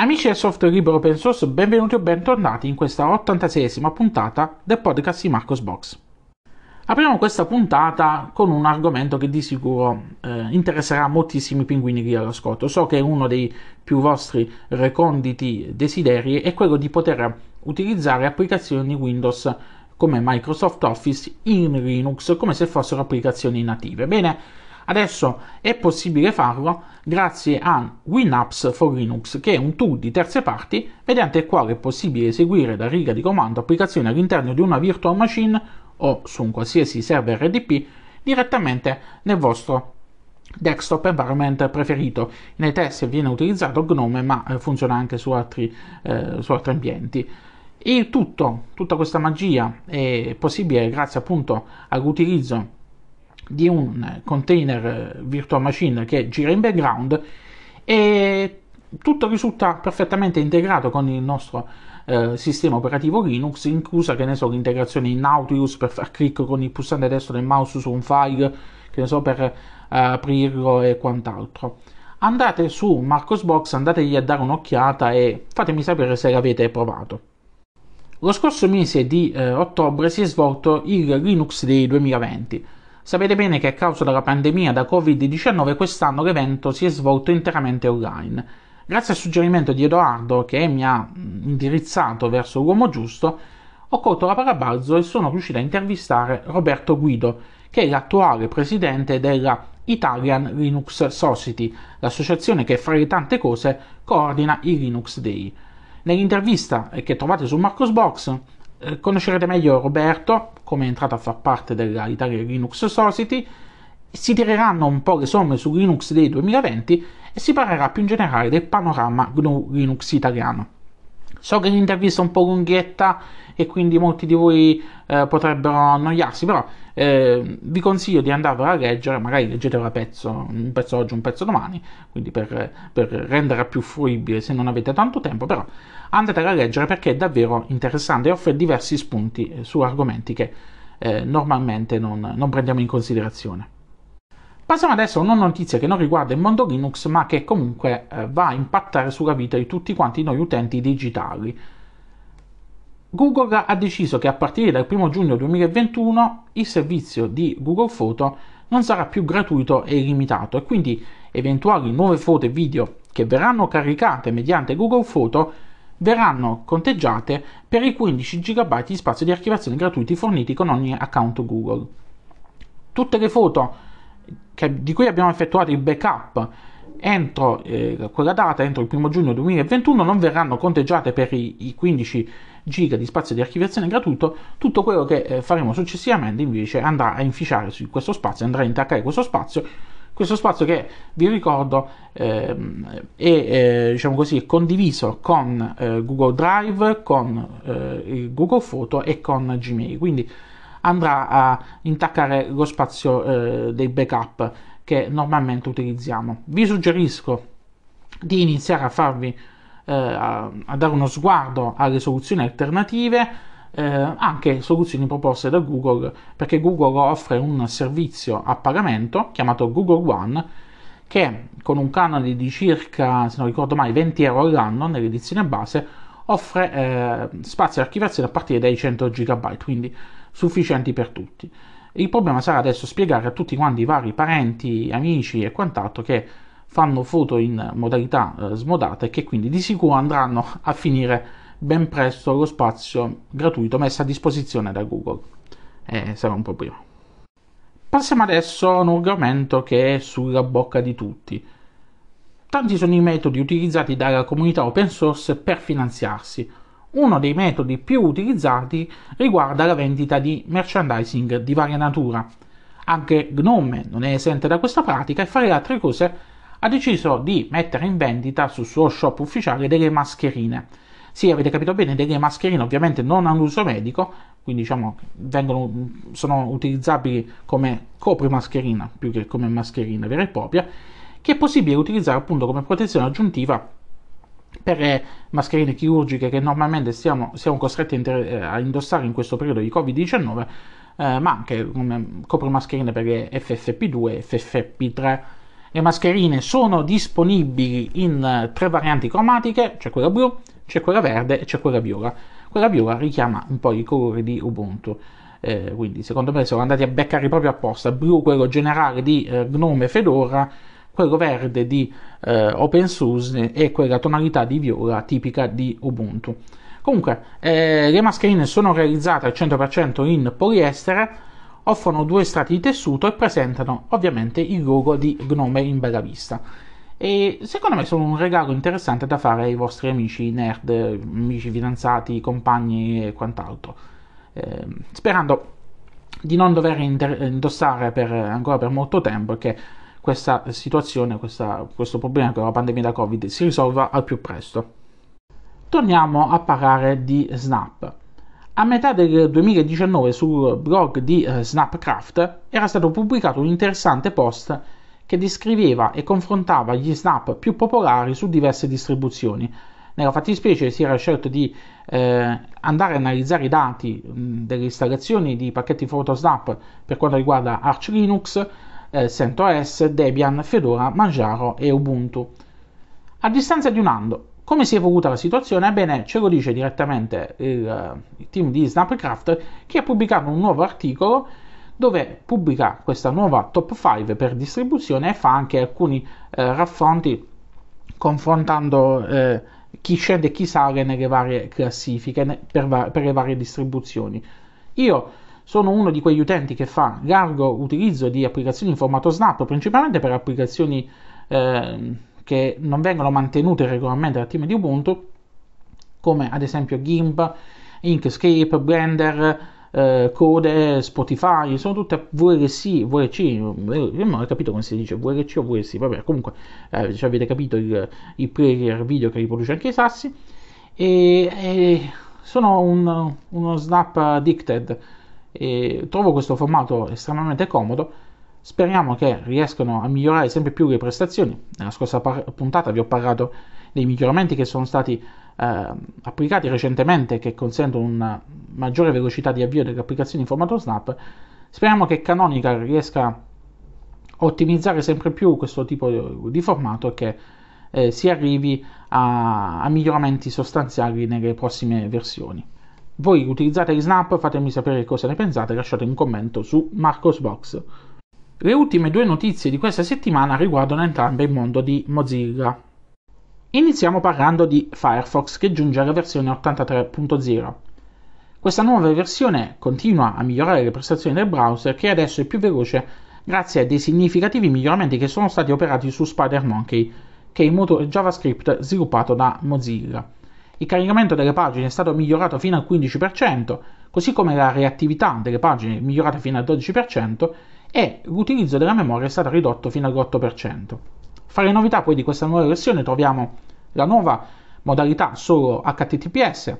Amici del software libero open source, benvenuti o bentornati in questa 86esima puntata del podcast di Marcos Box. Apriamo questa puntata con un argomento che di sicuro eh, interesserà moltissimi pinguini qui all'ascolto. So che uno dei più vostri reconditi desideri è quello di poter utilizzare applicazioni Windows come Microsoft Office in Linux come se fossero applicazioni native. Bene, Adesso è possibile farlo grazie a WinApps for Linux, che è un tool di terze parti mediante il quale è possibile eseguire da riga di comando applicazioni all'interno di una virtual machine o su un qualsiasi server RDP direttamente nel vostro desktop environment preferito. Nei test viene utilizzato Gnome, ma eh, funziona anche su altri, eh, su altri ambienti. Il tutto, tutta questa magia è possibile grazie appunto all'utilizzo di un container eh, virtual machine che gira in background e tutto risulta perfettamente integrato con il nostro eh, sistema operativo Linux, inclusa che ne so l'integrazione in Nautilus per far clic con il pulsante destro del mouse su un file, che ne so per eh, aprirlo e quant'altro. Andate su Marcosbox, andategli a dare un'occhiata e fatemi sapere se l'avete provato. Lo scorso mese di eh, ottobre si è svolto il Linux Day 2020 Sapete bene che a causa della pandemia da Covid-19 quest'anno l'evento si è svolto interamente online. Grazie al suggerimento di Edoardo, che mi ha indirizzato verso l'uomo giusto, ho colto la parabalzo e sono riuscito a intervistare Roberto Guido, che è l'attuale presidente della Italian Linux Society, l'associazione che fra le tante cose coordina i Linux Day. Nell'intervista che trovate su Marcosbox conoscerete meglio Roberto, come è entrato a far parte della Italia Linux Society, si tireranno un po' le somme su Linux Day 2020 e si parlerà più in generale del panorama GNU Linux italiano. So che l'intervista è un po' lunghetta e quindi molti di voi eh, potrebbero annoiarsi, però eh, vi consiglio di andarvela a leggere, magari leggetela a pezzo, un pezzo oggi, un pezzo domani, quindi per, per renderla più fruibile se non avete tanto tempo, però andatela a leggere perché è davvero interessante e offre diversi spunti eh, su argomenti che eh, normalmente non, non prendiamo in considerazione. Passiamo adesso a una notizia che non riguarda il mondo Linux, ma che comunque eh, va a impattare sulla vita di tutti quanti noi utenti digitali. Google ha deciso che a partire dal 1 giugno 2021 il servizio di Google Photo non sarà più gratuito e illimitato e quindi eventuali nuove foto e video che verranno caricate mediante Google Photo verranno conteggiate per i 15 GB di spazio di archiviazione gratuiti forniti con ogni account Google. Tutte le foto che, di cui abbiamo effettuato il backup entro eh, quella data, entro il 1 giugno 2021, non verranno conteggiate per i, i 15 giga di spazio di archiviazione gratuito, tutto quello che eh, faremo successivamente invece andrà a inficiare su questo spazio, andrà a intaccare questo spazio. Questo spazio che vi ricordo ehm, è eh, diciamo così, condiviso con eh, Google Drive, con eh, Google Photo e con Gmail, quindi andrà a intaccare lo spazio eh, dei backup che normalmente utilizziamo. Vi suggerisco di iniziare a farvi eh, a, dare uno sguardo alle soluzioni alternative eh, anche soluzioni proposte da Google, perché Google offre un servizio a pagamento chiamato Google One che con un canone di circa, se non ricordo mai, 20 euro all'anno nell'edizione base offre eh, spazio di archiviazione a partire dai 100 GB, quindi sufficienti per tutti. Il problema sarà adesso spiegare a tutti quanti i vari parenti, amici e quant'altro che fanno foto in modalità eh, smodata e che quindi di sicuro andranno a finire ben presto lo spazio gratuito messo a disposizione da Google. Eh, sarà un problema. Passiamo adesso a un argomento che è sulla bocca di tutti. Tanti sono i metodi utilizzati dalla comunità open source per finanziarsi. Uno dei metodi più utilizzati riguarda la vendita di merchandising di varia natura. Anche Gnome non è esente da questa pratica e fra le altre cose ha deciso di mettere in vendita sul suo shop ufficiale delle mascherine sì, avete capito bene, delle mascherine ovviamente non hanno uso medico, quindi diciamo vengono, sono utilizzabili come coprimascherina più che come mascherina vera e propria, che è possibile utilizzare appunto come protezione aggiuntiva per mascherine chirurgiche che normalmente siamo, siamo costretti a, inter- eh, a, indossare in questo periodo di Covid-19, eh, ma anche come coprimascherine per le FFP2 e FFP3 Le mascherine sono disponibili in eh, tre varianti cromatiche, c'è quella blu, c'è quella verde e c'è quella viola. Quella viola richiama un po' i colori di Ubuntu. Eh, quindi secondo me sono andati a beccare proprio apposta. Blu quello generale di eh, Gnome Fedora, quello verde di eh, OpenSUSE e quella tonalità di viola tipica di Ubuntu. Comunque, eh, le mascherine sono realizzate al 100% in poliestere, offrono due strati di tessuto e presentano ovviamente il logo di Gnome in bella vista. E secondo me sono un regalo interessante da fare ai vostri amici nerd, amici fidanzati, compagni e quant'altro. Eh, sperando di non dover indossare per, ancora per molto tempo che questa situazione, questa, questo problema con la pandemia da Covid si risolva al più presto. Torniamo a parlare di Snap. A metà del 2019 sul blog di uh, Snapcraft era stato pubblicato un interessante post che descriveva e confrontava gli snap più popolari su diverse distribuzioni. Nella fattispecie si era scelto di eh, andare a analizzare i dati mh, delle installazioni di pacchetti PhotoSnap per quanto riguarda Arch Linux, eh, CentOS, Debian, Fedora, Manjaro e Ubuntu. A distanza di un anno, come si è evoluta la situazione? Ebbene, ce lo dice direttamente il, il team di Snapcraft che ha pubblicato un nuovo articolo dove pubblica questa nuova top 5 per distribuzione e fa anche alcuni eh, raffronti confrontando eh, chi scende e chi sale nelle varie classifiche per, per le varie distribuzioni. Io sono uno di quegli utenti che fa largo utilizzo di applicazioni in formato Snap, principalmente per applicazioni eh, che non vengono mantenute regolarmente dal team di Ubuntu, come ad esempio GIMP, Inkscape, Blender, eh, Code, Spotify, sono tutte VLC, VLC, non ho capito come si dice VLC o VLC, vabbè comunque eh, cioè avete capito il, il player video che riproduce anche i sassi e, e sono un, uno Snap addicted e trovo questo formato estremamente comodo. Speriamo che riescano a migliorare sempre più le prestazioni. Nella scorsa par- puntata vi ho parlato dei miglioramenti che sono stati eh, applicati recentemente che consentono una maggiore velocità di avvio delle applicazioni in formato Snap. Speriamo che Canonical riesca a ottimizzare sempre più questo tipo di formato e che eh, si arrivi a, a miglioramenti sostanziali nelle prossime versioni. Voi utilizzate gli Snap, fatemi sapere cosa ne pensate, lasciate un commento su Marcosbox. Le ultime due notizie di questa settimana riguardano entrambe il mondo di Mozilla. Iniziamo parlando di Firefox che giunge alla versione 83.0. Questa nuova versione continua a migliorare le prestazioni del browser che adesso è più veloce grazie a dei significativi miglioramenti che sono stati operati su SpiderMonkey, che è il motore JavaScript sviluppato da Mozilla. Il caricamento delle pagine è stato migliorato fino al 15%, così come la reattività delle pagine migliorata fino al 12% e l'utilizzo della memoria è stato ridotto fino all'8%. Fra le novità poi di questa nuova versione troviamo la nuova modalità solo HTTPS,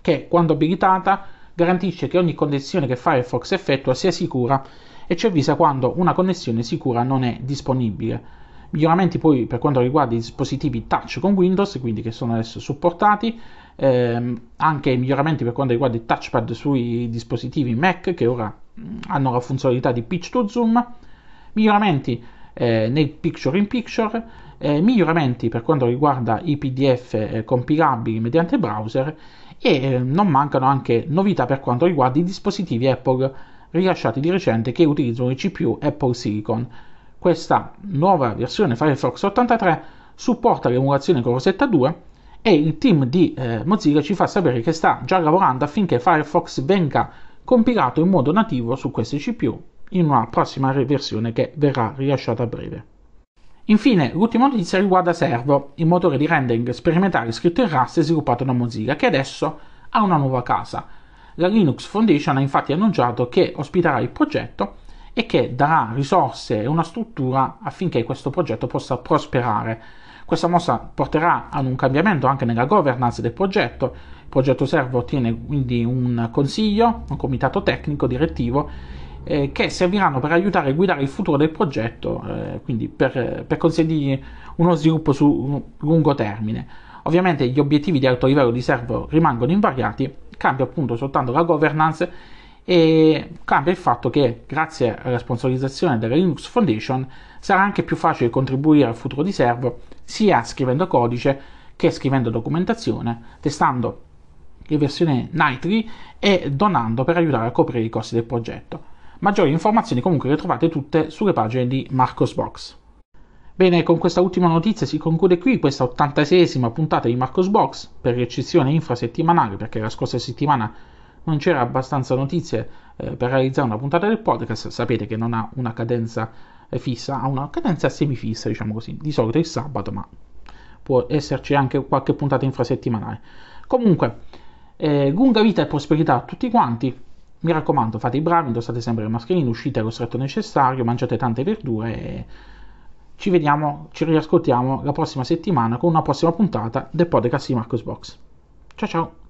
che quando abilitata garantisce che ogni connessione che Firefox effettua sia sicura e ci avvisa quando una connessione sicura non è disponibile. Miglioramenti poi per quanto riguarda i dispositivi touch con Windows, quindi che sono adesso supportati, ehm, anche miglioramenti per quanto riguarda il touchpad sui dispositivi Mac che ora hanno la funzionalità di pitch to zoom, miglioramenti eh, nel picture in picture, eh, miglioramenti per quanto riguarda i PDF eh, compilabili mediante browser e eh, non mancano anche novità per quanto riguarda i dispositivi Apple rilasciati di recente che utilizzano il CPU Apple Silicon questa nuova versione Firefox 83 supporta l'emulazione con Rosetta 2 e il team di eh, Mozilla ci fa sapere che sta già lavorando affinché Firefox venga compilato in modo nativo su queste CPU in una prossima versione che verrà rilasciata a breve. Infine, l'ultima notizia riguarda Servo, il motore di rendering sperimentale scritto in Rust e sviluppato da Mozilla, che adesso ha una nuova casa. La Linux Foundation ha infatti annunciato che ospiterà il progetto e che darà risorse e una struttura affinché questo progetto possa prosperare. Questa mossa porterà ad un cambiamento anche nella governance del progetto. Il progetto Servo ottiene quindi un consiglio, un comitato tecnico direttivo eh, che serviranno per aiutare a guidare il futuro del progetto, eh, quindi per, per consentirgli uno sviluppo su lungo termine. Ovviamente gli obiettivi di alto livello di Servo rimangono invariati, cambia appunto soltanto la governance e cambia il fatto che grazie alla sponsorizzazione della Linux Foundation sarà anche più facile contribuire al futuro di Servo sia scrivendo codice che scrivendo documentazione, testando le versioni Nightly e donando per aiutare a coprire i costi del progetto. Maggiori informazioni comunque le trovate tutte sulle pagine di Marcosbox. Bene, con questa ultima notizia si conclude qui questa 86esima puntata di Marcosbox, per eccezione infrasettimanale, perché la scorsa settimana non c'era abbastanza notizie eh, per realizzare una puntata del podcast, sapete che non ha una cadenza eh, fissa, ha una cadenza semifissa, diciamo così, di solito il sabato, ma può esserci anche qualche puntata infrasettimanale. Comunque, eh, lunga vita e prosperità a tutti quanti, mi raccomando, fate i bravi, indossate sempre le mascherine, uscite allo stretto necessario, mangiate tante verdure e ci vediamo, ci riascoltiamo la prossima settimana con una prossima puntata del podcast di Marcos Box. Ciao ciao!